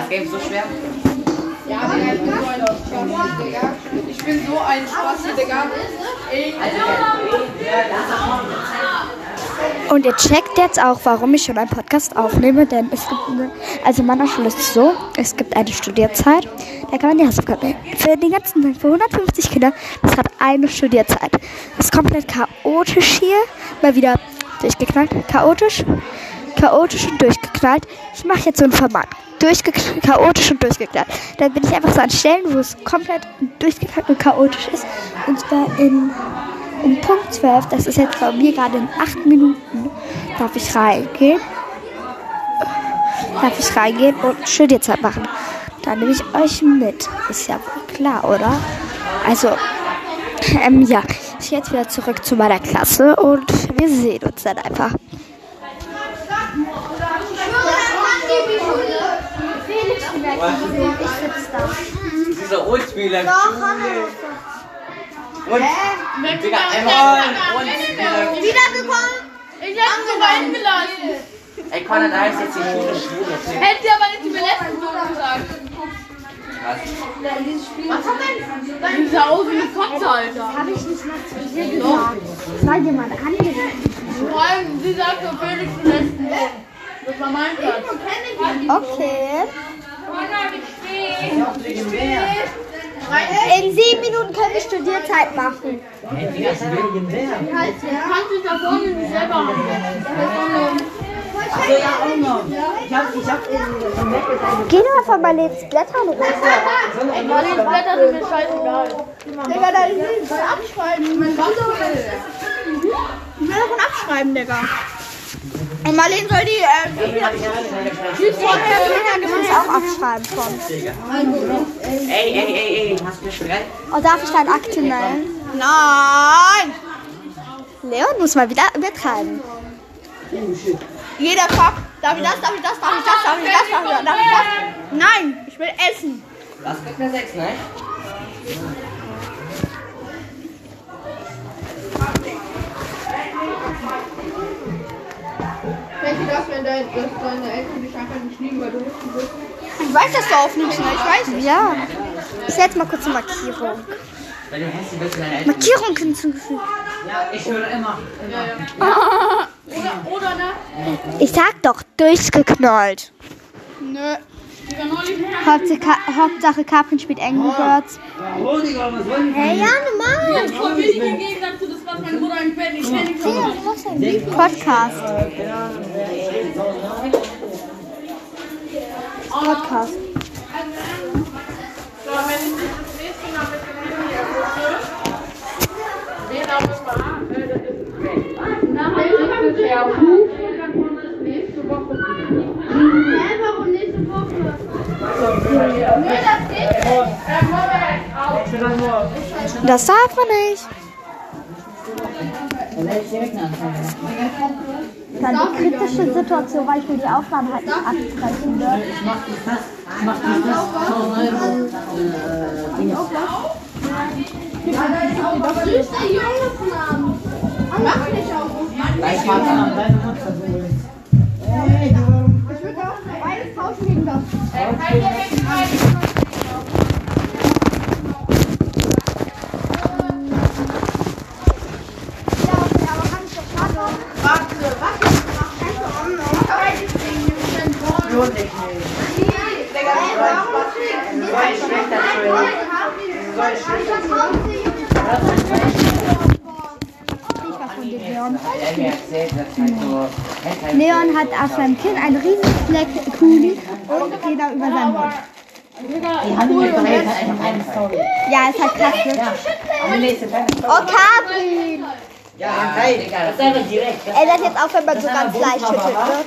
das Game so schwer? Ja, Digga, ich bin so ein Digga. Ich bin so ein Spasti, Digga. Ich, Und ihr checkt jetzt auch, warum ich schon einen Podcast aufnehme, denn es gibt eine, also in meiner Schule ist es so, es gibt eine Studierzeit, da kann man die Hausaufgaben nehmen. Für den ganzen Tag, für 150 Kinder, ist gerade eine Studierzeit. Das ist komplett chaotisch hier, mal wieder durchgeknallt, chaotisch, chaotisch und durchgeknallt. Ich mache jetzt so ein Format, durchgeknallt, chaotisch und durchgeknallt. Dann bin ich einfach so an Stellen, wo es komplett durchgeknallt und chaotisch ist, und zwar in um Punkt 12, das ist jetzt bei mir gerade in 8 Minuten, darf ich reingehen. Darf ich reingehen und Studienzeit machen. Dann nehme ich euch mit. Ist ja klar, oder? Also, ähm, ja. Ich gehe jetzt wieder zurück zu meiner Klasse und wir sehen uns dann einfach. Dieser Rotspieler. Und, Digga, einmal Rotspieler. Wiedergekommen. ich hab ihn sogar hingelassen. Ey, Conor, da ist jetzt die Schule schwul. Hätte sie aber nicht letzten Sohn gesagt. Was? Was hat denn? Die sah aus wie eine Kotze, Alter. Habe ich nicht mal zu dir gesagt. Das war jemand anderes. Vor allem, sie sagt so Felix letzten Sohn. Das war mein Platz. Okay. In sieben Minuten können wir Studierzeit machen. Ist. Du kannst dich da vorne nicht selber haben. Also ja, auch noch. Ich hab, ich hab in, Geh doch einfach mal Marlens Blättern runter. Marlene Blätter sind mir scheißegal. Digga, da ist ein Abschreiben. Ich will davon abschreiben, Digga. Und Marlene soll die, äh, die auch abschreiben von. Ey, ey, ey, ey, hast du das bereit? Oh, darf ich deine Akte nennen? Nein! Leon muss mal wieder übertreiben. Jeder Kopf. Darf ich das, darf ich das, darf ich das, darf ich das, darf ich das, darf ich das? Nein, ich will essen. Das gibt mir sechs, ne? Kennt ihr das, wenn dein, dass deine Eltern dich einfach nicht lieben, weil du nicht bist? Ich weiß, dass du aufnimmst, ne? Ich weiß nicht. Ja. Ich setze mal kurz eine Markierung. Weil du deine Eltern. Markierung hinzugefügt. Ja, ich höre immer. Oder, oder ne? Ich sag doch, durchgeknallt. Nö. Hauptsache, Hauptsache Captain spielt Angry Birds. Hey, ja, normal. Das ist voll wenig im Gegensatz zu das, was meine Mutter im Bett nicht ständig schaut. Podcast. Podcast. So, wenn ich das nächste Mal mit dem Handy erwische, den auf Arm, äh, das ist weg. Nachher das nicht. Kommen. Das darf man nicht. Dann die kritische Situation, weil ich mir die Aufnahme halt nicht absprechen will. Ich mach die fast, ich mach die fast 1000 Euro. Äh, Dinge. Süß, der Junge. Mach nicht auf. Dein Vater. An deine Mutter so. Hey, du? Ich würde auch beides tauschen gegen das. Kann der wegschreiben? Ja, okay, aber kann ich doch gerade. Warte, warte. Einfach um. Lohnt dich nicht. Digga, So ein schlechter Trail. So ein schlechter Ich war von dir, Leon. Er hat mir erzählt, dass halt so. Hentai- Leon hat auf seinem Kinn einen riesen Fleck Kuli und geht da über seinen Mund. Die haben mir bereit einfach eine Story. Ja, ist halt krass. Oh, Katrin! Ja. Digga, das ist einfach direkt. Ey, das jetzt auch, wenn man so ganz leicht schüttelt. Ne?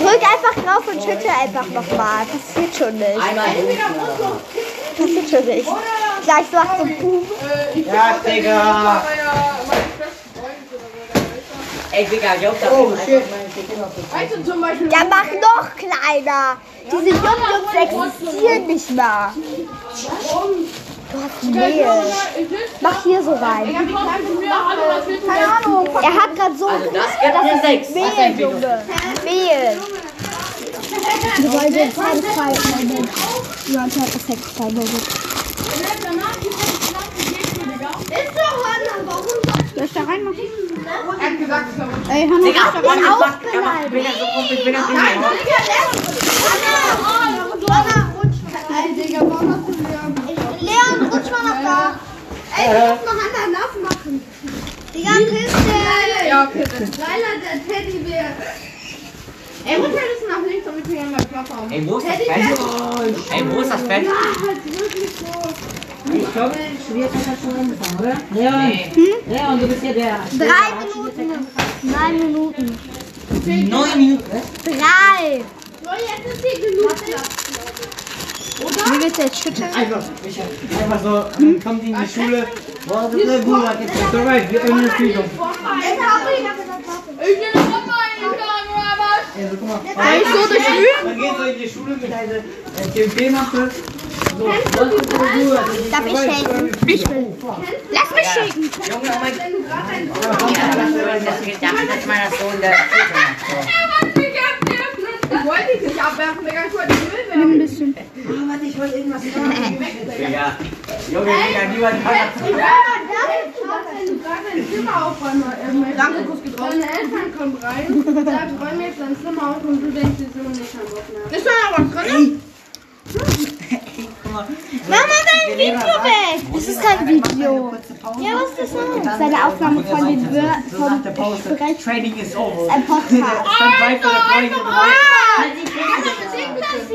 Drück einfach drauf und schüttel einfach nochmal. Passiert schon nicht. Einmal Passiert schon nicht. Gleich macht so ein Puh. Ja, Digga. Du zum Beispiel, Ja, mach noch kleiner. Diese Jungs existieren nicht mehr. Du hast Mehl. Mach hier so rein. Keine Ahnung. Er hat gerade so Also das gibt mir sechs. Mehl, Junge. Mehl. Wir wollen den Pferdefrei nennen. Ja, und hat das Sexfrei Ist doch warum Soll ich da reinmachen? Er hat gesagt, ich glaube, Ey, Hannah, Digga, ist da rein. Mann, ich bin ja so komisch, ich bin ja so Hanna, rutsch mal. Ey, Digga, warum hast du Leon? Leon, rutsch mal nach da. Ey, du musst noch Hanna nachmachen. Digga, Christian. ja, okay. dann. Leila, der Teddybär. Ey, rutsch mal ein bisschen nach links, damit wir hier mal Platz haben. Ey, wo ist das Bett? Ey, wo ist das Bett? Halt wirklich so. Ich glaube, Schwert hat schon angefangen, oder? Nee. Leon, du bist ja der. Drei Minuten. Drei Minuten. Neun Minuten. Drei. So, jetzt ist hier genug. Wie willst du jetzt schütteln? Einfach, ich, einfach so, dann kommt die in die Schule. Boah, das ist gut, jetzt ist so weit, wir öffnen das Video. Jetzt hab ich Ich bin noch mal eingegangen, oder was? Also, guck mal. Ey, so durch Dann gehen so in die Schule mit einer äh, TMP-Mappe. Darf ich shaken? Ich will. Lass mich shaken. Junge, mein. Ja, ja Sohn der. Ich wollte dich nicht abwerfen, Digga, ich wollte Müll werfen. Ein bisschen. Ah, warte, ich wollte irgendwas sagen. Digga. Junge, Digga, niemand kann das. Wenn du gerade dein Zimmer aufräumen möchtest, deine Eltern kommen rein, sagen, räum jetzt dein Zimmer auf und du denkst dir so nicht am Bock mehr. Ist da noch was drin? Mach mal dein Video weg. Das ist kein Video. Ja, was ist das noch? Das ist eine Aufnahme von den Wir So vom nach der Pause. Sprech Training is over. ein Podcast. Stand bei für rein.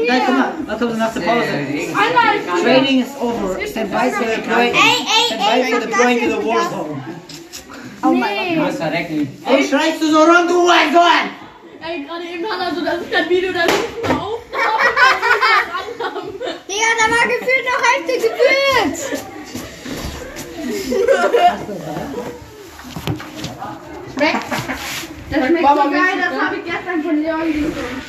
Nein, guck mal, was kommt nach der Pause? Training is over. Stand by for the point. Stand by for the point in the war zone. Oh mein verrecken. Ey, schreist du so rum, du Hurensohn! Ey, gerade eben hat er so, dass ich das Video da nicht mehr aufnahme. Digga, da war gefühlt noch Hälfte gefühlt. Das schmeckt so geil, das habe ich gestern von Leon gesehen.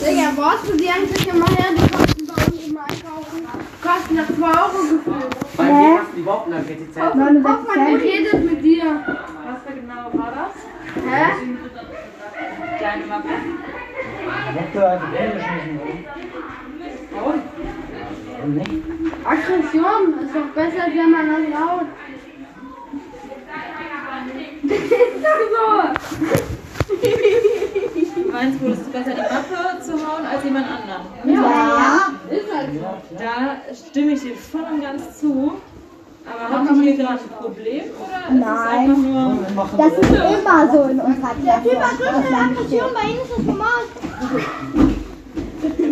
Digga, wo hast du die eigentlich immer her? Die kosten bei uns immer einkaufen. Kosten nach 2 Euro gefühlt. Weil wir kosten überhaupt noch die Zeit. Hoffmann, wer redet mit dir? Was für genau war das? Hä? Kleine Mappe. Aggression ist doch besser, wenn man das laut. Du meinst wohl, es ist besser, die Mappe zu hauen als jemand anderen? Ja. Da stimme ich dir voll und ganz zu. Aber habt ihr hier gerade ein Problem? Oder ist es einfach nur... Das ist immer so in unserer Klasse. Typ hat so eine Aggression, bei ihnen ist das normal.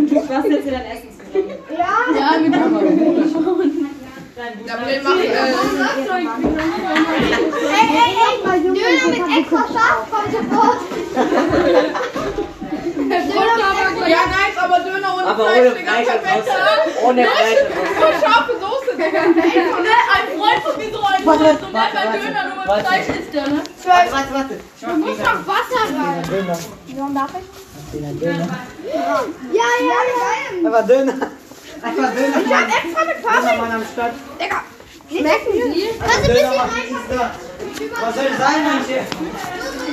Du sparst jetzt hier dein Essen zusammen. Ja. Ja, mit dem Dein Bruder. Gabriel macht äh, Ey, ey, ey, Döner mit extra scharf kommt sofort. Ja, nice, aber Döner ohne Aber Fleisch, Digga, perfekt? Ohne Nein, Fleisch Nur scharfe Soße, Digga. So, ein Freund von mir so ein Freund, so ne, bei Döner nur mit warte. Fleisch isst der, ne? Warte, warte, warte. Du musst noch Wasser rein. Ja, ja, ja. Einfach Döner. Einfach Döner. Ich hab extra mit Farbe. Start. Schmecken die? Kannst du ein Döner bisschen da. Was soll sein, mein Chef?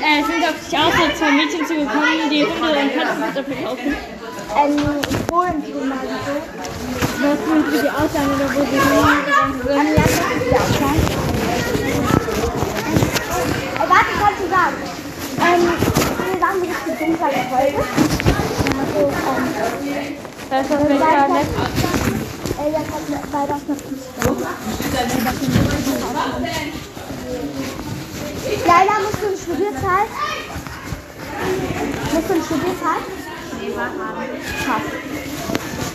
Äh, sind auf dich aus, so zwei Mädchen zu gekommen, die Hunde und Katzen mit dafür kaufen. Ähm, vorhin schon mal so. Was sind für die Aussagen oder wo die Aussagen. Äh, warte, ich wollte sagen. Ähm, wir sagen, die richtig dunkle Folge. Also, ähm, Das ist das welcher Netz. äh, jetzt hat einer Fußball. Leila, musst du in Studierzeit? Musst du in Studierzeit? Nee, warte mal.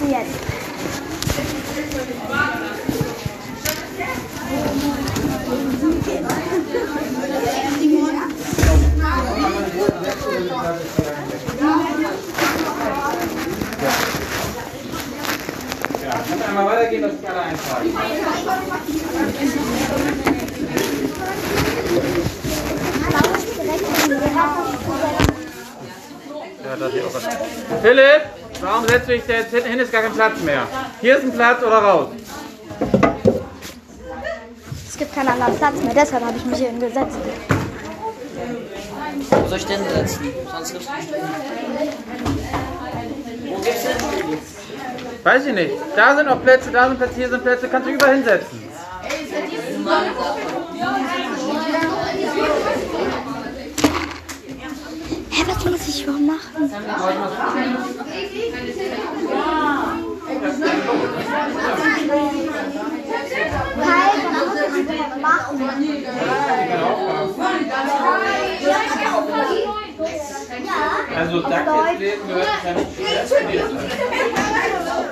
Wie jetzt? Kannst du einmal weitergehen, dass ich alle eintragen. Philipp, warum setzt du dich jetzt hin? Hin ist gar kein Platz mehr. Hier ist ein Platz oder raus? Es gibt keinen anderen Platz mehr, deshalb habe ich mich hier hingesetzt. Wo soll ich denn sitzen? Sonst gibt's nicht. Wo gibt's denn? Weiß ich nicht. Da sind auch Plätze, da sind Plätze, hier sind Plätze. Kannst du überall hinsetzen. Hä, was muss ich überhaupt machen? Also Dackelsleben gehört zu der Studierzeit.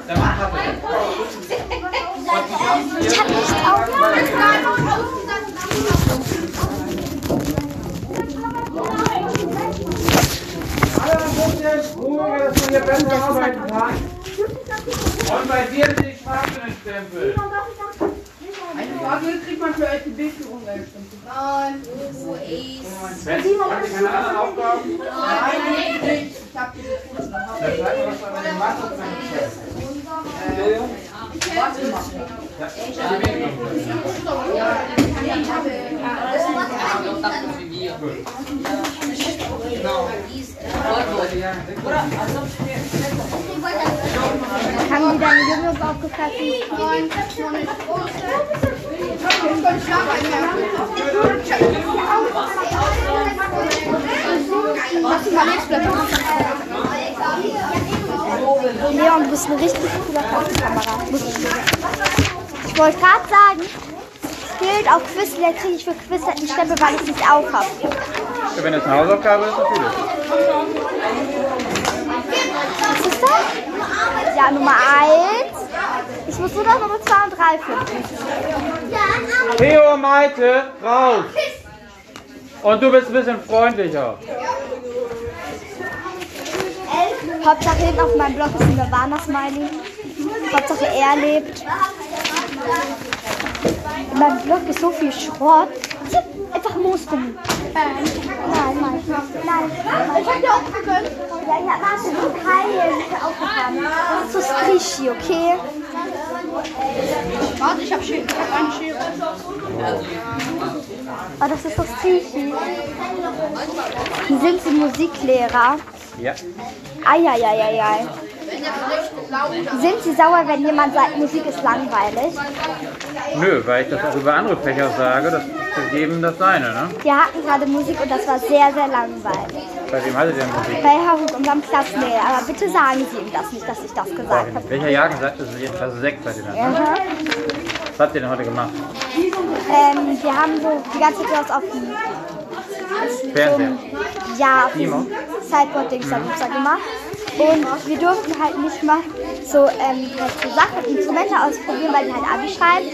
Dann mach Papa. Ich hab nichts auf. Alle ein bisschen Ruhe, dass man hier besser arbeiten kann. Und bei dir sind die schwarzen Stempel. Eine Frage kriegt man für euch die Bildführung Nein. Wenn, habt ihr keine anderen Aufgaben? Nein, nicht. Ich hab die gefunden. Dann zeig mal, was an dem machst. und dann- Jojo? Ja, die Bewegung. Haben die deine Junge aufgefressen? Nein, das noch nicht. Ich kann Schlaf Mach die mal nächstes Leon, du bist ein richtig cooler Klassenkamerad. Muss ich sagen. Ich wollte gerade sagen, es gilt auf Quizlet kriege ich für Quizlet einen Stempel, weil ich es nicht aufhab. Ja, Wenn das eine Hausaufgabe ist, natürlich. Was ist das? Ja, Nummer 1. Ich muss nur noch Nummer 2 und 3 finden. Theo, Maite, raus! Und du bist ein bisschen freundlicher. Hauptsache hinten auf meinem Blog ist ein Nirvana-Smiley. Hauptsache er lebt. In meinem Blog ist so viel Schrott. Einfach Moosgummi. Nein, nein, nein. Ich hab dir auch gegönnt. Ja, ja, warte, du hab aufgefahren. Das ist so strischi, okay? Warte, ich hab Schere. Ich hab eine Schere. Oh, das ist so strischi. Hier sind sie Musiklehrer. Ja. Eieieiei. Sind Sie sauer, wenn jemand sagt, Musik ist langweilig? Nö, weil ich das auch über andere Fächer sage, das ist jedem das seine, ne? Wir hatten gerade Musik und das war sehr, sehr langweilig. Bei wem hattet ihr denn Musik? Bei Haruk, unserem Klassenlehrer. Aber bitte sagen Sie ihm das nicht, dass ich das gesagt habe. Welcher Jahrgang seid ihr? Jetzt Klasse 6 seid ihr dann, ne? Was habt ihr denn heute gemacht? Ähm, wir haben so die ganze Zeit was auf dem, Fernseher. ja, auf Timo? dem Sideboard-Dings da gibt's da gemacht. Und wir durften halt nicht mal so, ähm, halt so Sachen, Instrumente ausprobieren, weil die halt Abi schreiben.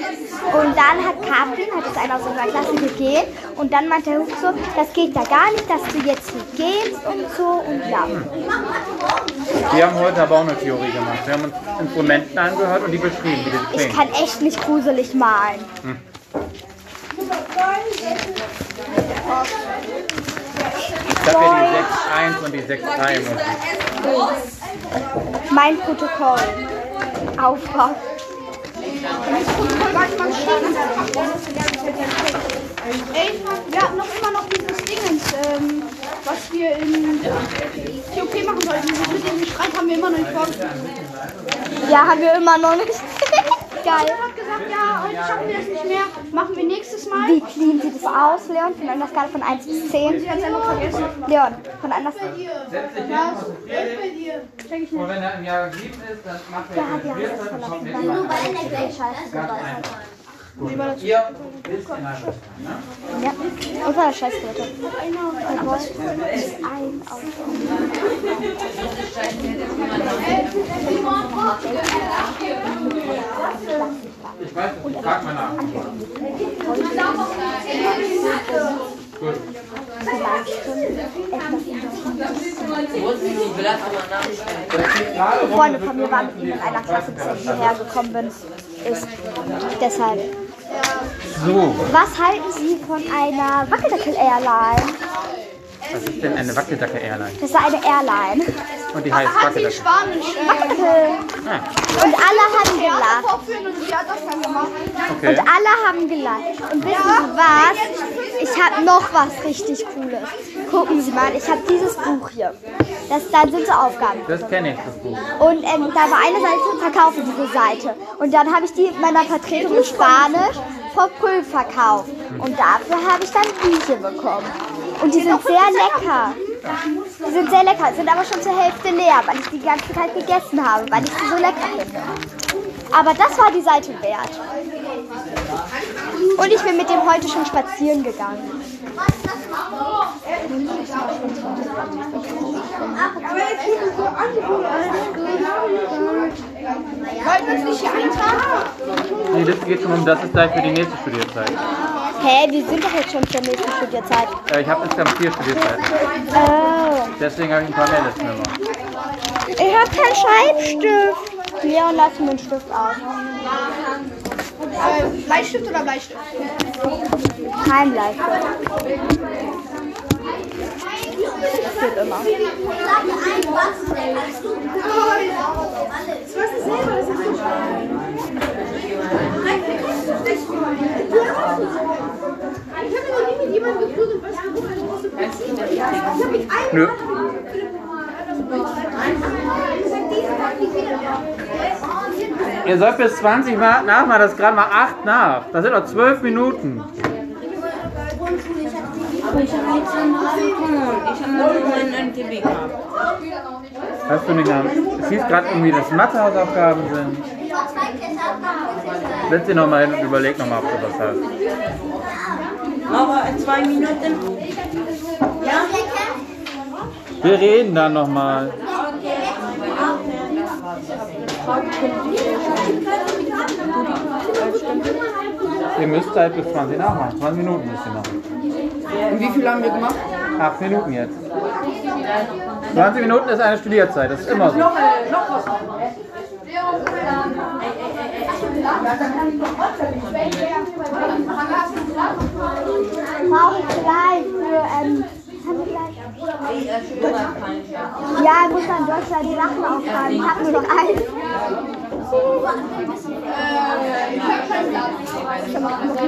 Und dann hat Katrin, hat das einer aus unserer Klasse gegeben. Und dann meinte er so, das geht ja gar nicht, dass du jetzt hier gehst und so. Und ja. Wir haben heute aber auch eine Theorie gemacht. Wir haben uns Instrumenten angehört und die beschrieben, wie die Ich klingen. kann echt nicht gruselig malen. Ich habe ja die 6.1 und die 6.3 Musik. Mein Protokoll. Aufbau. Ey, wir hatten noch immer noch dieses Dingens, ähm, was wir in TOP machen sollten. Dieses mit dem Streit haben wir immer noch nicht vorgestellt. Ja, haben wir immer noch nicht. Geil. Er hat gesagt, ja, heute schaffen wir das nicht mehr. Machen wir nächstes Mal. Wie clean sieht es aus, Leon? Von einer Skala von 1 bis 10. Sie hat es einfach vergessen. Leon, von einer Skala. Ist Und nicht. wenn er im Jahr 7 ist, dann macht er Ja, ja, das und verlassen. nächstes Mal. Scheiße, Ganz dabei. einfach. Gut. Ihr wisst in Stunde, ne? Ja, unter der Scheißkette. Der Wolf ist ein Auto. Ich weiß, ich frag mal nach. Gut. Freunde von mir waren mit ihm in einer Klasse, bis ich hierher gekommen bin. Ist deshalb. So, Was halten Sie von einer Wackeldackel-Airline? Was ist denn eine Wackeldacke-Airline? Das ist eine Airline. Und die heißt Wackeldacke. Äh, Wackel. Ah, Und alle haben gelacht. vorführen und okay. alle haben gelacht. Und wissen Sie was? ich habe noch was richtig Cooles. Gucken Sie mal, ich habe dieses Buch hier. Das, da sind so Aufgaben. Das kenne ich, das Buch. Und ähm, da war eine Seite, verkaufe diese Seite. Und dann habe ich die meiner Vertretung in Spanisch vor Prüf verkauft. Und dafür habe ich dann diese bekommen. Und die sind sehr lecker. Die sind sehr lecker, sind aber schon zur Hälfte leer, weil ich die ganze Zeit gegessen habe, weil ich sie so lecker finde. Aber das war die Seite wert. Und ich bin mit dem heute schon spazieren gegangen. Wollten wir uns nicht hier eintragen? Nee, das geht schon um, das ist gleich für die nächste Studierzeit. Hä, wir sind doch jetzt schon zur nächsten Studierzeit. Äh, ich habe insgesamt vier Studierzeiten. Oh. Deswegen habe ich ein paar mehr Listen immer. Ich habe keinen Schreibstift. Leon, lass mir einen Stift aus. Äh, Bleistift oder Bleistift? Kein Bleistift. Das geht immer. Nö. Ihr sollt bis 20 Mal nachmachen, das ist gerade mal 8 nach. Das sind noch 12 Minuten. Ich habe nichts anderes bekommen. Ich habe nur meinen NTB gehabt. Hast du nicht am. Es hieß gerade irgendwie, dass Mathehausaufgaben sind. Setz dich nochmal hin und überleg nochmal, ob du was hast. Aber in zwei Minuten. Ja? Wir reden dann nochmal. Ihr müsst halt bis 20 nachmachen. 20 Minuten müsst ihr machen. Und wie viel haben wir gemacht? 8 Minuten jetzt. 20 Minuten ist eine Studierzeit, das ist immer so. Brauche ich gleich für, ähm? Ja, muss man in Deutschland die Sachen aufschreiben. Ich habe nur noch eins. Ich habe noch kein Bock. Ich habe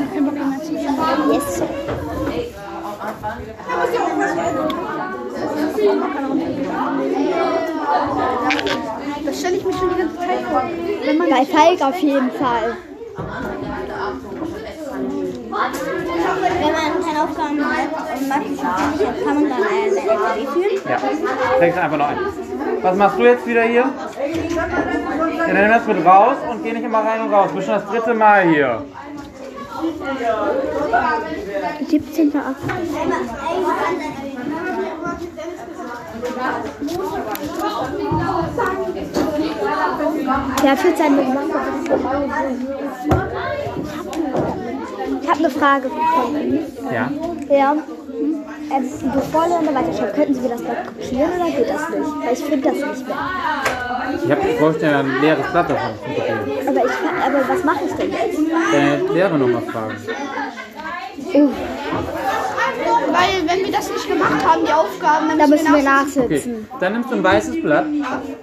noch kein Bock einzunehmen. Yes. Das stelle ich mir schon die ganze Zeit vor. Wenn man Bei Falk auf jeden Fall. Wenn man keine Aufgaben hat und Mathe nicht kann man dann eine LKW führen. Ja, kriegst einfach noch ein. Was machst du jetzt wieder hier? Ja, dann nimm das mit raus und geh nicht immer rein und raus. Du bist schon das dritte Mal hier. 17. Der hat jetzt seine Ich habe eine Frage von Ihnen. Ja. Ja. Ähm, die Vorlesung weiterschauen, könnten Sie mir das Blatt kopieren oder geht das nicht? Weil ich finde das nicht mehr. Ich, hab, ich bräuchte ein leeres Blatt davon. Aber, ich aber was mache ich denn jetzt? Deine Lehrer nochmal fragen. Oh, Weil, wenn wir das nicht gemacht haben, die Aufgaben, dann da müssen wir nachsitzen. Okay, dann nimmst du ein weißes Blatt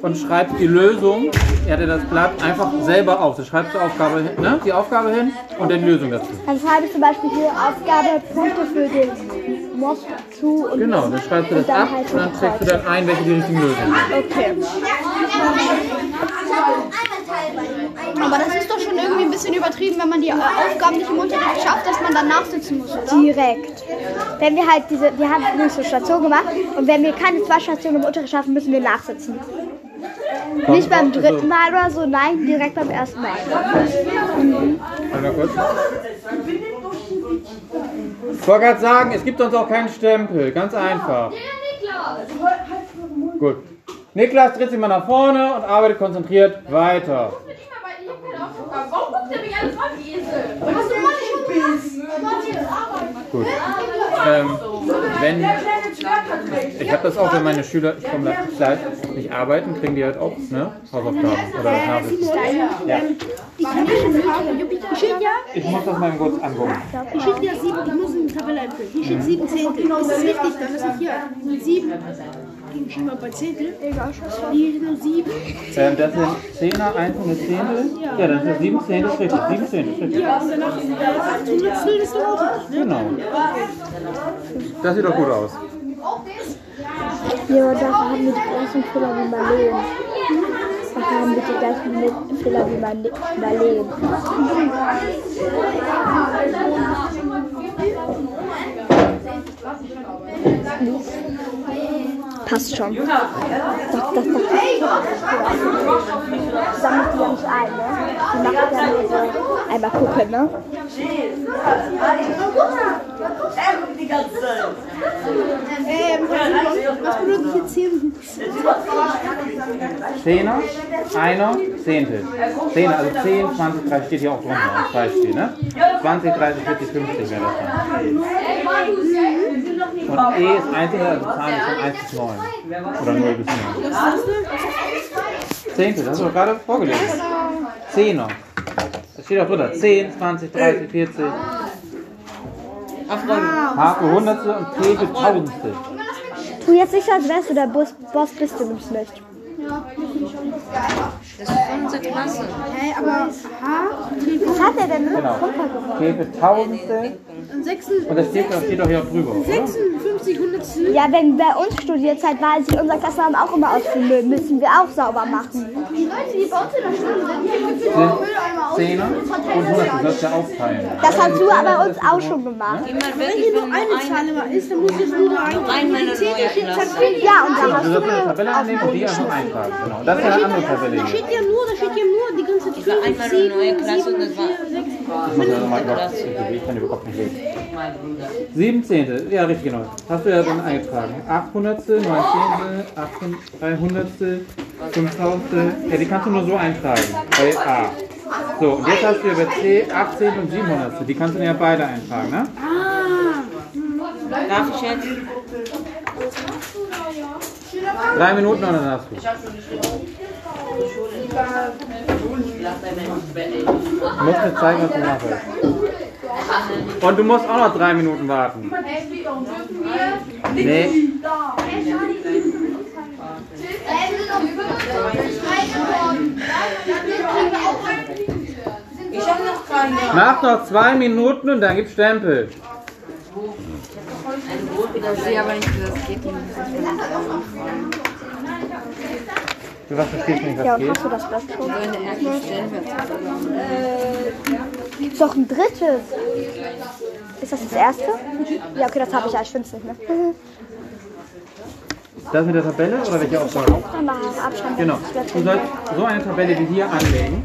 und schreibst die Lösung. Er hat dir das Blatt einfach selber auf. Da schreibst du Aufgabe, hin- ne? die Aufgabe hin und dann die Lösung dazu. Dann schreibe ich zum Beispiel hier Aufgabe Punkte für den Mob zu und Genau, dann schreibst du das und dann ab halt und dann trägst du dann ein, welche die richtigen Lösungen sind. Okay. Aber das ist doch schon irgendwie ein bisschen übertrieben, wenn man die äh, Aufgaben nicht im Unterricht schafft, dass man dann nachsitzen muss, oder? Direkt. Wenn wir halt diese, wir haben nämlich so Station gemacht und wenn wir keine zwei Stationen im Unterricht schaffen, müssen wir nachsitzen. Nicht beim dritten Mal oder so, nein, direkt beim ersten Mal. Ich wollte gerade sagen, es gibt uns auch keinen Stempel. Ganz einfach. Gut. Niklas dreht sich mal nach vorne und arbeitet konzentriert weiter. Warum guckt ihr mich alles an, wie Esel? Gut. Ähm, wenn ich habe das auch, wenn meine Schüler, ich komme gleich, nicht arbeiten, kriegen die halt auch ne, Hausaufgaben oder. Ja. Die ich ja, Ich muss das mal kurz angucken. hier steht ja sieben, ich muss eine Tabelle einfüllen. Hier steht sieben Zehntel. Das ist wichtig, dann ist es hier. Sieben. Gegenschreiber bei Zehntel. Die nur sieben. Ähm, das sind Zehner, einzelne Zehntel. Ja, dann sind sieben Zehntel richtig. Sieben Zehntel richtig. Ja, und danach äh, acht Hundertstel ist dann auch richtig, ne? Genau. Das sieht doch gut aus. Ja, dafür haben wir die gleichen Fehler wie Marleen. Dafür haben wir die gleichen Fehler wie Marle- Marleen. Passt schon. Doch, doch, doch. Sammelt die ja nicht ein, ne? Die macht ja nur so einmal gucken, ne? Ähm, was bedeutet hier zehn? Zehner, Einer, Zehntel. Zehner, also 10, 20, 30 steht hier auch drunter als Beispiel, ne? 20, 30, 40, 50 wäre das dann. Und E ist Einzel, also Zahlen von 1 bis 9. Oder 0 bis 9. Zehntel, das hast du doch gerade vorgelesen. Zehner. Das steht auch drunter. 10, 20, 30, 40. H für Hundertstel und T für Tausendstel. Tu jetzt nicht, als wärst du der Boss, Boss bist du nämlich nicht. Das ist unsere Klasse. Hä, aber H, Was hat er denn Genau. T für Tausendstel. und 6, Und das steht, das steht doch hier auch drüber, oder? 56 Hundertstel. Ja, wenn bei uns Studierzeit war, als wir unser Klassenraum auch immer ausfüllen, müssen wir auch sauber machen. Die Leute, die bei uns in der Schule sind, die für den Mülleimer aus. Zehner und Hundertstel, das sollst du ja aufteilen. Das hast du aber uns auch schon gemacht. Wenn hier nur eine Zahl immer ist, dann muss ich nur ein. Ja, und da hast du das eine Tabelle annehmen und die einfach eintragen. Genau. Das ist eine andere Tabelle Da hier. steht ja nur, da steht ja nur die ganze Zeit 5, einmal eine 7, neue Klasse und 7, das war 4, 6. Ich muss ja nochmal überhaupt ich kann überhaupt nicht lesen. Sieben Zehntel, ja richtig genau. Hast du ja dann eingetragen. Acht Hundertstel, neun Zehntel, acht drei Hundertstel, fünf Tausendstel. Ja, die kannst du nur so eintragen. Bei A. So, und jetzt hast du ja bei C acht Zehntel und sieben Hundertstel. Die kannst du ja beide eintragen, ne? Darf ich jetzt? Drei Minuten und dann hast du. Du musst mir zeigen, was du machst. Und du musst auch noch drei Minuten warten. Nee. Ich habe noch keine. Mach noch zwei Minuten und dann gibt's Stempel. Ich sehe aber nicht, wie das geht. Du was verstehst nicht, Ja, was und geht. hast du das Blatt schon? So in der ersten Stelle. Ist doch ein drittes. Ist das das erste? Ja, okay, das habe ich ja. Ich finde es nicht mehr. Das mit der Tabelle oder welche Aufgabe? Genau. Du sollst so eine Tabelle wie hier anlegen.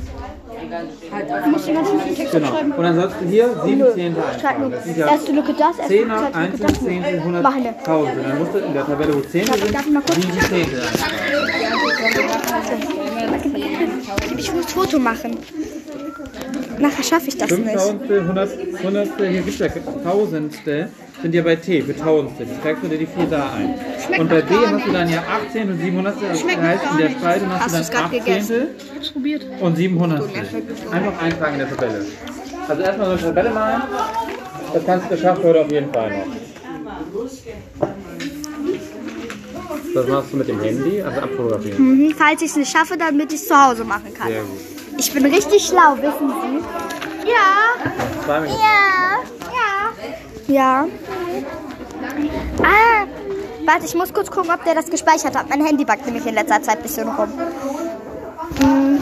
Genau. Und dann sollst du hier sieben Zehntel Schreib nur eintragen. Das sind ja erste Lücke das, erste Zehner, zweite Lücke Einzel, das. Zehntel, Hundert, Mach eine. Tausend. Dann musst du in der Tabelle, wo Zehntel sind, Darf ich mal kurz? sieben Zehntel eintragen. Ich muss Foto machen. Nachher schaffe ich das nicht. Tausendstel, Hundert, Hundertstel, hier gibt es ja Tausendstel, sind ja bei T für Tausendstel. Dann trägst du dir die vier da ein. Und bei B hast du dann ja 18 und 700. Das heißt, in der Spalte hast du dann 18 und 700. Einfach eintragen in der Tabelle. Also erstmal so eine Tabelle malen. Das kannst du du heute auf jeden Fall noch. Das machst du mit dem Handy, also abfotografieren. Mhm, falls ich es nicht schaffe, damit ich es zu Hause machen kann. Sehr gut. Ich bin richtig schlau, wissen Sie? Ja. Zwei Minuten. Ja. Ja. Ja. Ah, warte, ich muss kurz gucken, ob der das gespeichert hat. Mein Handy backt nämlich in letzter Zeit ein bisschen rum. Hm.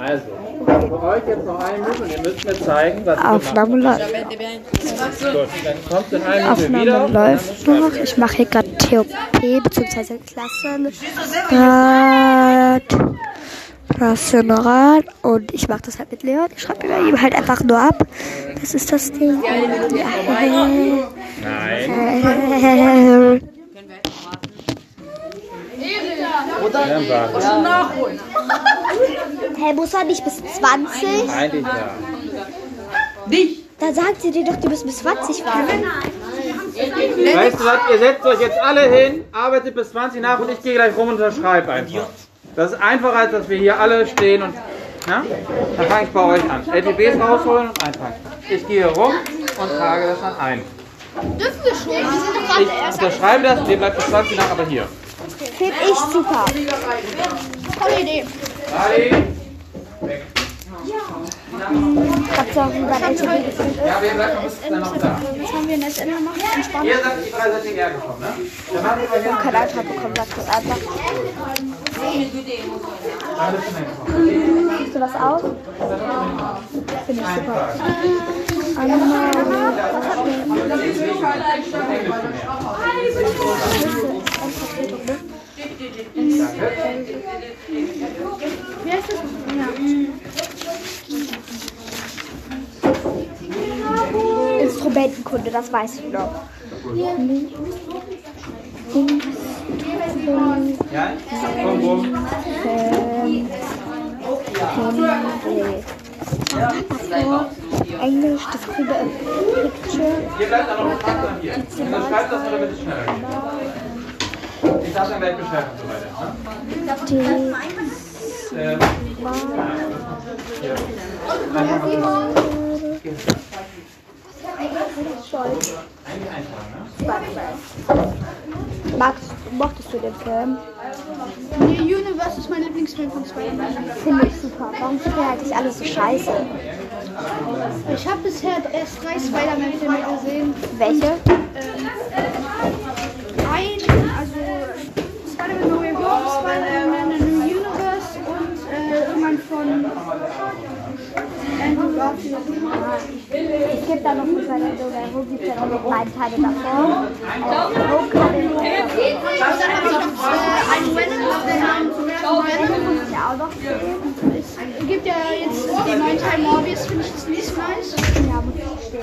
Also, für euch jetzt noch eine Minute und ihr müsst mir zeigen, was Aufnahme läuft. Gut, dann in wieder. Aufnahme läuft noch. Ich mache hier gerade TOP bzw. Klassenrat. Klassenrat. Und ich mache das halt mit Leon. Ich schreibe ihm halt einfach nur ab. Das ist das Ding. Nein. Dann warte. Hey, muss er nicht bis 20? Eigentlich ja. Da sagt sie dir doch, du bist bis 20 warten. Weißt du was, ihr setzt euch jetzt alle hin, arbeitet bis 20 nach und ich gehe gleich rum und unterschreibe einfach. Das ist einfacher, als dass wir hier alle stehen und Ja? Dann fange ich bei euch an. LTBs rausholen und einpacken. Ich gehe rum und trage das dann ein. Dürfen wir schon? Wir sind doch gerade Ich unterschreibe das ihr bleibt beschreibt sie nach aber hier. Finde ich super. Tolle Idee. Ali. Habt ihr auch über LTB gefunden? Ja, bleibt noch bis dann noch da? Was haben wir in SN gemacht? Ihr seid die drei seid hierher gekommen, ne? Dann machen wir hier Antrag bekommen, sagt das einfach. Machst du das aus? Finde ich super. Einmal, was hat mir? Wie heißt das? Instrumentenkunde, das weiß ich noch. Ja? Komm rum. Englisch, Describe a Picture. Ihr bleibt dann noch ein dann hier. Unterschreibt das, damit es schneller geht. Ich sag dann gleich Bescheid und so weiter. Ne? Ähm, hier. Einfach mal Hier. Ne? Magst, mochtest du den Film? Die Universe ist mein Lieblingsfilm von Spider-Man. Finde ich super. Warum sind wir eigentlich alles so scheiße? Ich habe bisher erst drei Spider-Man-Filme gesehen. Welche? Ein, also Spider-Man No Way Home, Spider-Man the Universe und äh, irgendwann von. Es gibt da noch eine Wo gibt es ja noch die beiden Teile davor? Äh. Und dann habe ich noch äh, einen Venom, der Name Venom. muss ich ja auch noch sehen. Gibt ja jetzt den neuen Teil Morbius, finde ich das nicht nice. Ja, muss ich stehen.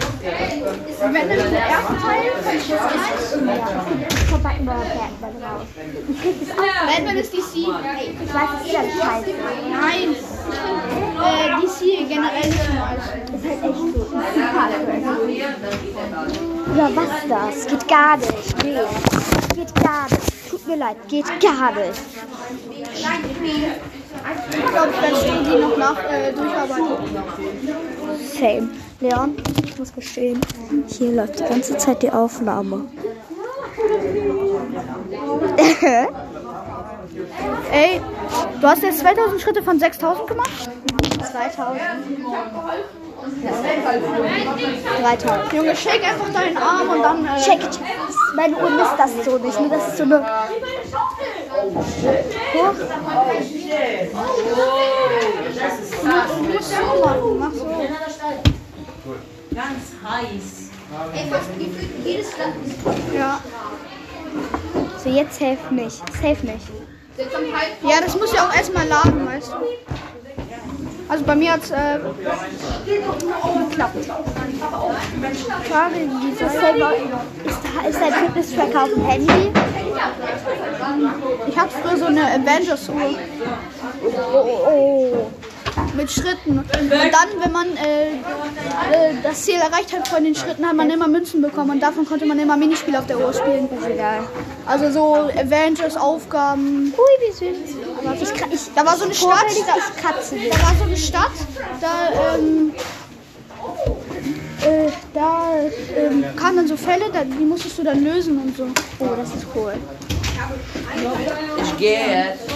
Venom, der erste Teil, finde ich das nice. Ja, kommt ein neuer Batman raus. Ich krieg das auch. Batman ist DC. Ich weiß, es ist ja scheiße. Nein, äh, DC generell nicht nice. Ist halt echt so. Super. Ja, was das? Geht gar nicht. Nee. Geht gar nicht. Tut mir leid, geht gar nicht. Ich glaube, ich werde die noch nach äh, durcharbeiten. Same. Leon, ich muss gestehen, hier läuft die ganze Zeit die Aufnahme. Ey, du hast jetzt 2000 Schritte von 6000 gemacht? 2000. 3000. Junge, shake einfach deinen Arm und dann. Äh, Check it. Meine Uhr misst das so nicht. Nur das ist so eine. Hoch. Du musst so machen. Mach so. Ja. So, jetzt save mich. Save mich. ja, das muss ja auch erstmal laden, weißt du. Also bei mir hat es äh, geklappt. Frage, Saver ist, da, ist dein Fitness-Tracker auf dem Handy? Ich hatte früher so eine Avengers-Uhr Oh, oh, oh. Mit Schritten. Und dann, wenn man äh, äh, das Ziel erreicht hat von den Schritten, hat man immer Münzen bekommen. Und davon konnte man immer Minispiele auf der Uhr spielen. Also so Avengers-Aufgaben. Ui, wie süß. Ich, ich, Da war so eine Stadt. Da, da war so eine Stadt. Da, ähm, äh, da ähm, kamen dann so Fälle, da, die musstest du dann lösen und so. Oh, das ist cool. Ich gehe jetzt.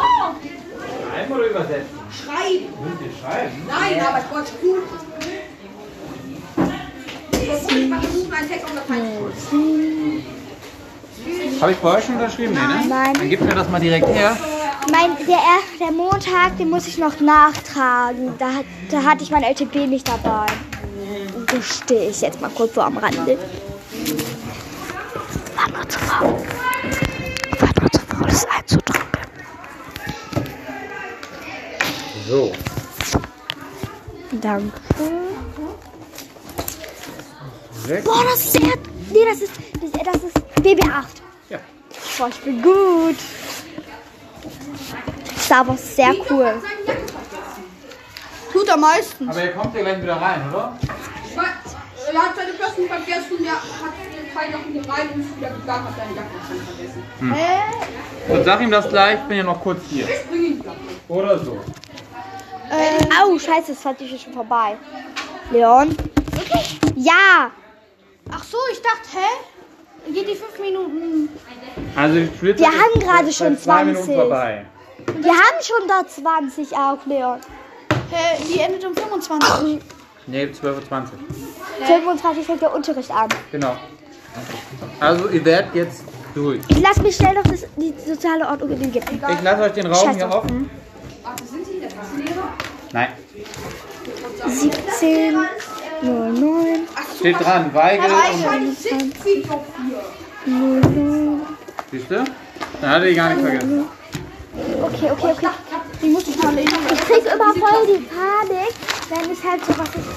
Schreiben oder übersetzen? Schreiben. Müsst ihr schreiben? Nein, aber ich wollte gut. Ich versuche meinen Text auf Habe ich bei euch schon unterschrieben? Nee, ne? Nein. Dann gebt mir das mal direkt her. Mein, der, der Montag, den muss ich noch nachtragen. Da, hat- da hatte ich mein LTP nicht dabei. Da stehe ich jetzt mal kurz so am Rande. Zu faul. War nur zu faul, das einzudrücken. So. Danke. Sechs. Boah, das ist sehr. Nee, das ist. Das, das ist BB8. Ja. Boah, ich bin gut. Das ist aber sehr cool. Tut am meisten. Aber ihr kommt ja gleich wieder rein, oder? Ja, seine Klassenverkehrstunde hat Fall noch hier rein und ist wieder gegangen, hat deine Jacke vergessen. Und sag ihm das gleich, ich bin ja noch kurz hier. Bring ihn wieder. Oder so. Au, scheiße, das fand ich schon vorbei. Leon? Ja! Ach so, ich dachte, hä? Geht die fünf Minuten? Also die Splitter Wir haben gerade schon seit zwei Minuten 20. vorbei. Wir haben schon da 20 auch, Leon. Hä, die endet um 25. Nee, 12.20 Uhr. 25 fängt der Unterricht an. Genau. Also ihr werdet jetzt durch. Ich lass mich schnell noch das, die soziale Ordnung in den Gipfel. Ich lasse euch den Raum Scheiße. hier offen. Nein. 17, 09, Steht dran, Weigel und... Wahrscheinlich sitzt sie doch hier. 09. Siehst du? Dann hat er die gar nicht vergessen. Okay, okay, okay. Die muss ich. Ich krieg immer voll die Panik, wenn ich halt so was ist.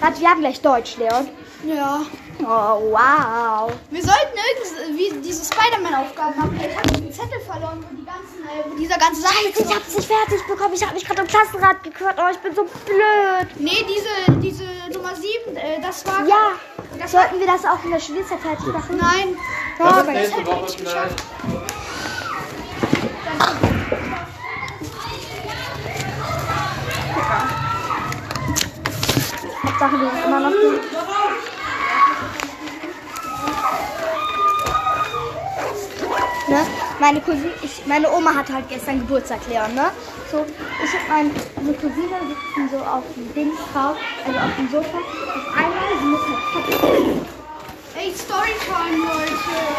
Warte, wir haben gleich Deutsch, Leon. Ja. Oh, wow. Wir sollten irgendwie wie diese Spider-Man-Aufgaben machen. Ich habe den Zettel verloren, wo die ganzen, äh, wo dieser ganze Sache. Ich hab's nicht fertig bekommen. Ich hab mich gerade im Klassenrat gekürt. Oh, ich bin so blöd. Nee, diese, diese Nummer 7, äh, das war. Ja, sollten wir das auch in der Studierzeit halt machen? Nein. Ja, Das ist aber nächste Woche vielleicht. Sache, wir sind immer noch gut. Ne? Meine Cousine, ich, meine Oma hatte halt gestern Geburtstag, Leon, ne? So, ich und meine, meine Cousine sitzen so auf dem Dings drauf, also auf dem Sofa. Auf einmal, sie muss halt Ey, Storytime, Leute.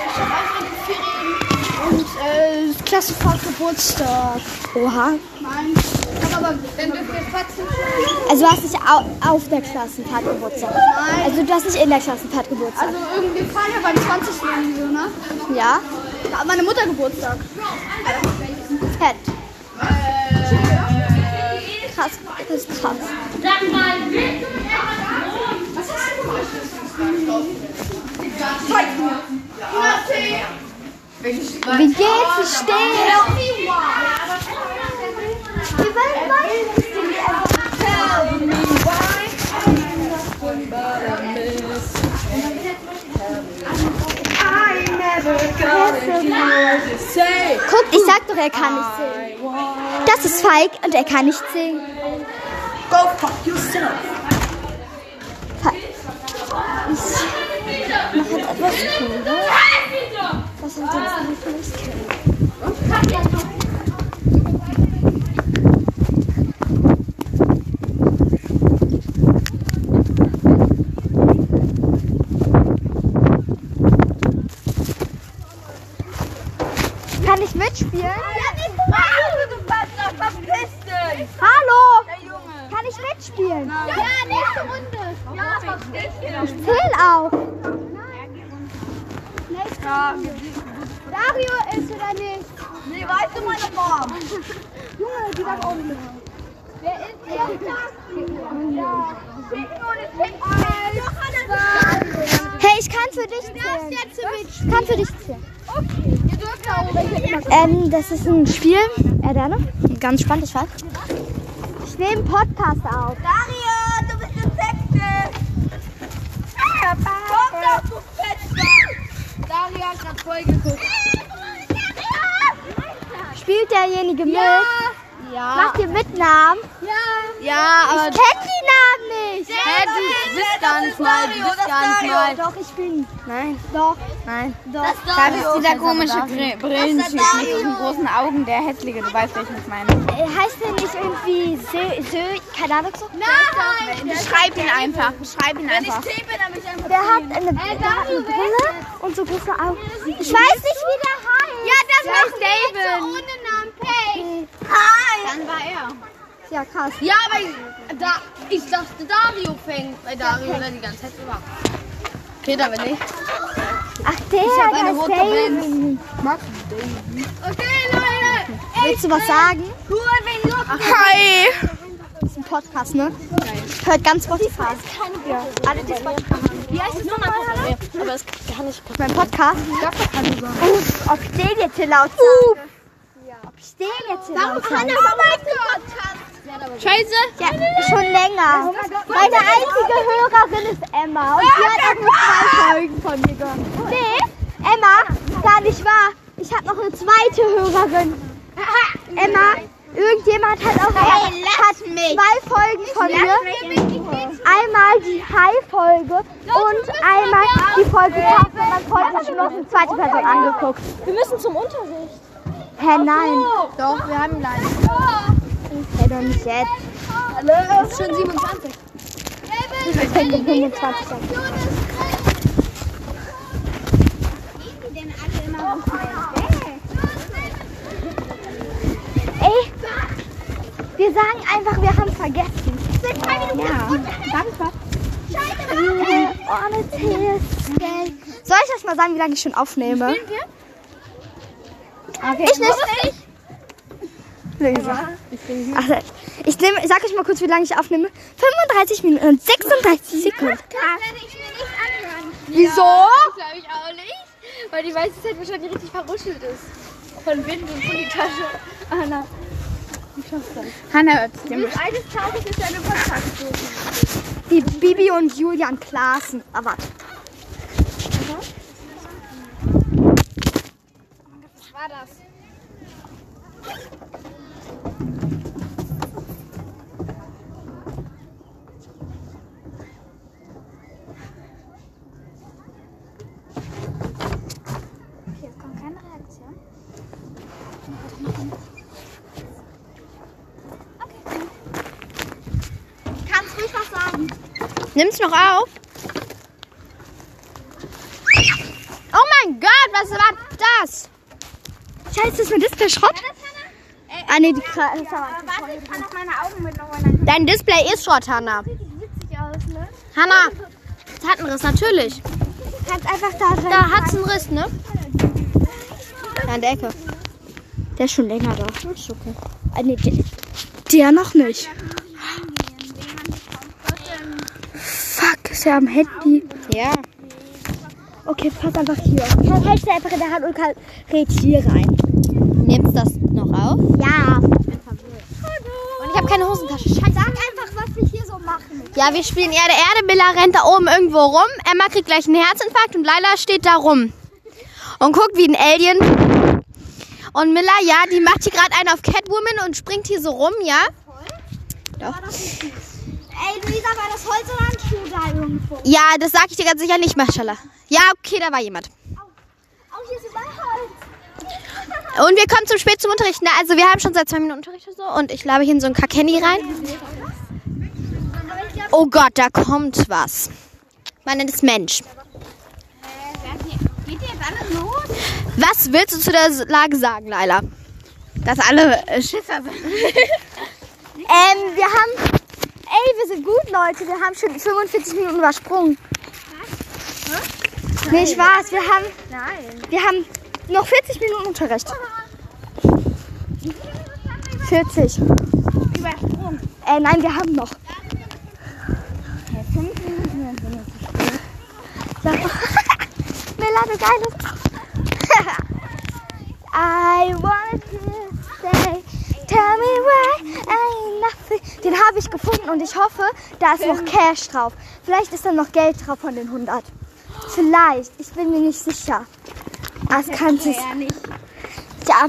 Ich habe einfach die Ferien und äh, Klassenfahrt Geburtstag. Oha. Nein. Ich aber, dann dürfen wir quatschen. Also du hast nicht au auf der Klassenfahrt Geburtstag. Nein. Also du hast nicht in der Klassenfahrt Geburtstag. Also irgendwie fahren wir beim 20. irgendwie so, ne? ja? Hat meine Mutter Geburtstag. Fett. Krass, das ist krass. Wie geht's? Wie steht's? Wir wollen mal Guck, ich sag doch, er kann nicht singen. Das ist Feig und er kann nicht singen. Go fuck yourself. Ich mache jetzt etwas cooler. Was sind das denn für ein Skill? Kann ich mitspielen? Hallo! Kann ich mitspielen? Ja, nächste Runde. Ja, verstehe Ich zähle auch. Dario ist oder nicht? Nee, weißt du meine Mom? Junge, die darf auch nicht. Wer ist der? Ja. Schicken ohne Tipp. Eins, Hey, ich kann für dich Du darfst zählen. jetzt Ich kann für dich zählen. Okay. Ihr dürft da oben. Ähm, das ist ein Spiel. Da noch? Ganz spannend, ich weiß. Ich nehme einen Podcast auf. Dario, du bist der Sechste. Komm doch, du Fetzer. Dario hat gerade voll geguckt. Spielt derjenige mit? Ja. Macht ihr mit Namen? Ja. Ja, aber... Ich kenne die Namen nicht. Hä, du bist gar nicht mal, du bist gar nicht mal. Doch, ich bin. Nein. Doch. Nein. Doch. Das ist dieser komische Brillentyp mit diesen großen Augen, der hässliche, du weißt, welchen ich meine. Äh, heißt der nicht irgendwie Sö, Sö keine Ahnung so? Nein! Beschreib ihn einfach, beschreib ihn einfach. Wenn Der hat eine, der hat eine Brille und so große Augen. Ich weiß nicht, wie der heißt. Ja, das jetzt so ohne Namen. Pay. Hi. Dann war er. Ja, krass. Ja, aber da, ich dachte, Dario fängt, weil Dario da die ganze Zeit war. Geht aber nicht. Ach, der, hab der eine rote David. Okay, Leute. Willst du was sagen? Hi. Das ist ein Podcast, ne? Hört ganz Spotify. Ja. Alle, die Spotify haben. Wie heißt es nochmal? Aber das kann ich... Mein Podcast? Uff, ob ich den jetzt hier laut sage? Ob ich den jetzt hier laut sage? Oh mein Gott. Scheiße. Ja, schon länger. Meine einzige Hörerin ist Emma. Und sie hat auch nur zwei Folgen von mir gehört. Nee, Emma, gar nicht wahr. Ich habe noch eine zweite Hörerin. Emma, irgendjemand hat auch hat zwei Folgen von mir. Einmal die High-Folge und einmal die Folge Kauf, wenn man Folge hat schon noch eine zweite Person angeguckt. Wir müssen zum Unterricht. Hä, nein. Doch, wir haben gleich. Hä, doch nicht jetzt. Es ist schon 27. Ich um 25 an. Ey, wir sagen einfach, wir haben vergessen. Soll ich erst mal sagen, wie lange ich schon aufnehme? Okay. Ich nicht. Löse. Also, ich, nehme, ich sag euch mal kurz, wie lange ich aufnehme. 35 Minuten und 36 Sekunden. Wieso? Glaube ich auch nicht. Weil die weiße Zeit wahrscheinlich richtig verruschelt ist. Von Wind und von die Tasche. Anna. Hanna hört sich Bis eines Tages ist eine Kontaktdose. Die Bibi und Julian Klaassen. Ah, warte. Was war das? Kannst ruhig was sagen. Nimm's noch auf? Oh mein Gott, was war das? Scheiße, ist mir das der Schrott? Ah, nee, die Kra Warte, ich kann noch meine Augen mit noch mal Dein Display ist Schrott, Hanna. witzig aus, ne? Hanna, es hat einen Riss, natürlich. kannst einfach da rein. Da hat's einen Riss, ne? Da in der Ecke. Der ist schon länger da. Ist okay. Ah, nee, der, der noch nicht. Fuck, ist er am Handy? Ja. Okay, pass einfach hier. Hältst du einfach in der Hand und kann- red hier rein. Nimmst das noch auf? Ja. Und ich habe keine Hosentasche. Scheiße. Sag einfach, was wir hier so machen. Ja, wir spielen Erde, Erde. Miller rennt da oben irgendwo rum. Emma kriegt gleich einen Herzinfarkt und Laila steht da rum. Und guckt wie ein Alien. Und Miller, ja, die macht hier gerade einen auf Catwoman und springt hier so rum, ja? Doch. Ey, Luisa, war das Holz oder ein Schuh da irgendwo? Ja, das sag ich dir ganz sicher nicht, Maschallah. Ja, okay, da war jemand. Und wir kommen zum spät zum Unterricht. Ne? Also wir haben schon seit zwei Minuten Unterricht oder so. Und ich labe hier in so ein Kakenni rein. Oh Gott, da kommt was. Man nennt es Mensch. Geht ihr jetzt alle los? Was willst du zu der Lage sagen, Laila? Dass alle äh, Schisser sind. Ähm, wir haben. Ey, wir sind gut, Leute. Wir haben schon 45 Minuten übersprungen. Was? Nee, Spaß. Wir haben. Nein. Wir haben noch 40 Minuten Unterricht. 40. Übersprungen. Äh, nein, wir haben noch. Mila, du geiles. I wanted to say, tell me why I nothing. Den habe ich gefunden und ich hoffe, da ist noch Cash drauf. Vielleicht ist da noch Geld drauf von den 100. Vielleicht. Ich bin mir nicht sicher. Es kann sich. Ja,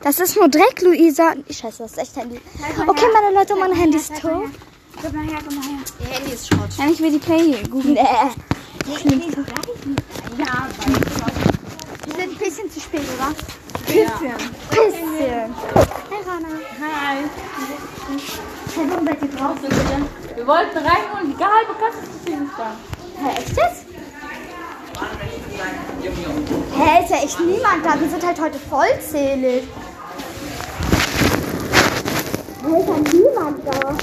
das ist nur Dreck, Luisa. Scheiße, das ist echt Handy. Okay, meine Leute, mein Handy ist tot. Gib mal her, gib mal her. Ihr Handy ist Schrott. Ja, ich will die Play googeln. Nee. Klingt so. Ja, Wir sind ein bisschen zu spät, oder? Bisschen. Bisschen. Hey, Rana. Hi. Hey, warum seid ihr draußen? Wir wollten rein und die halbe Kasse ist hier gestanden. Hä, echt jetzt? Hä, ist ja echt niemand da. Wir sind halt heute vollzählig. Hä, ist ja niemand da.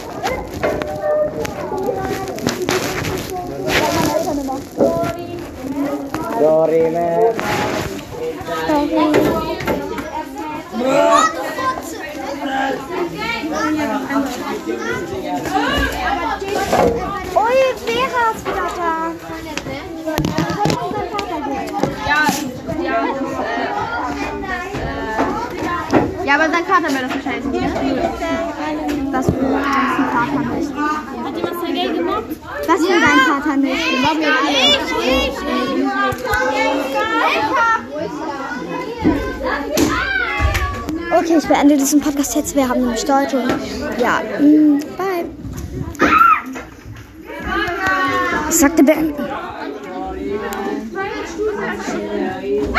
Sorry, man. Ui, Vera ist wieder da. Ja, aber sein Vater wäre das wahrscheinlich nicht. Ne? Das will dein Vater nicht. Hat die was dagegen gemacht? Das will dein Vater nicht. Wir mobben ihn alle. Okay, ich beende diesen Podcast jetzt. Wir haben Deutsch und ja, mm, bye. Ich sagte beenden.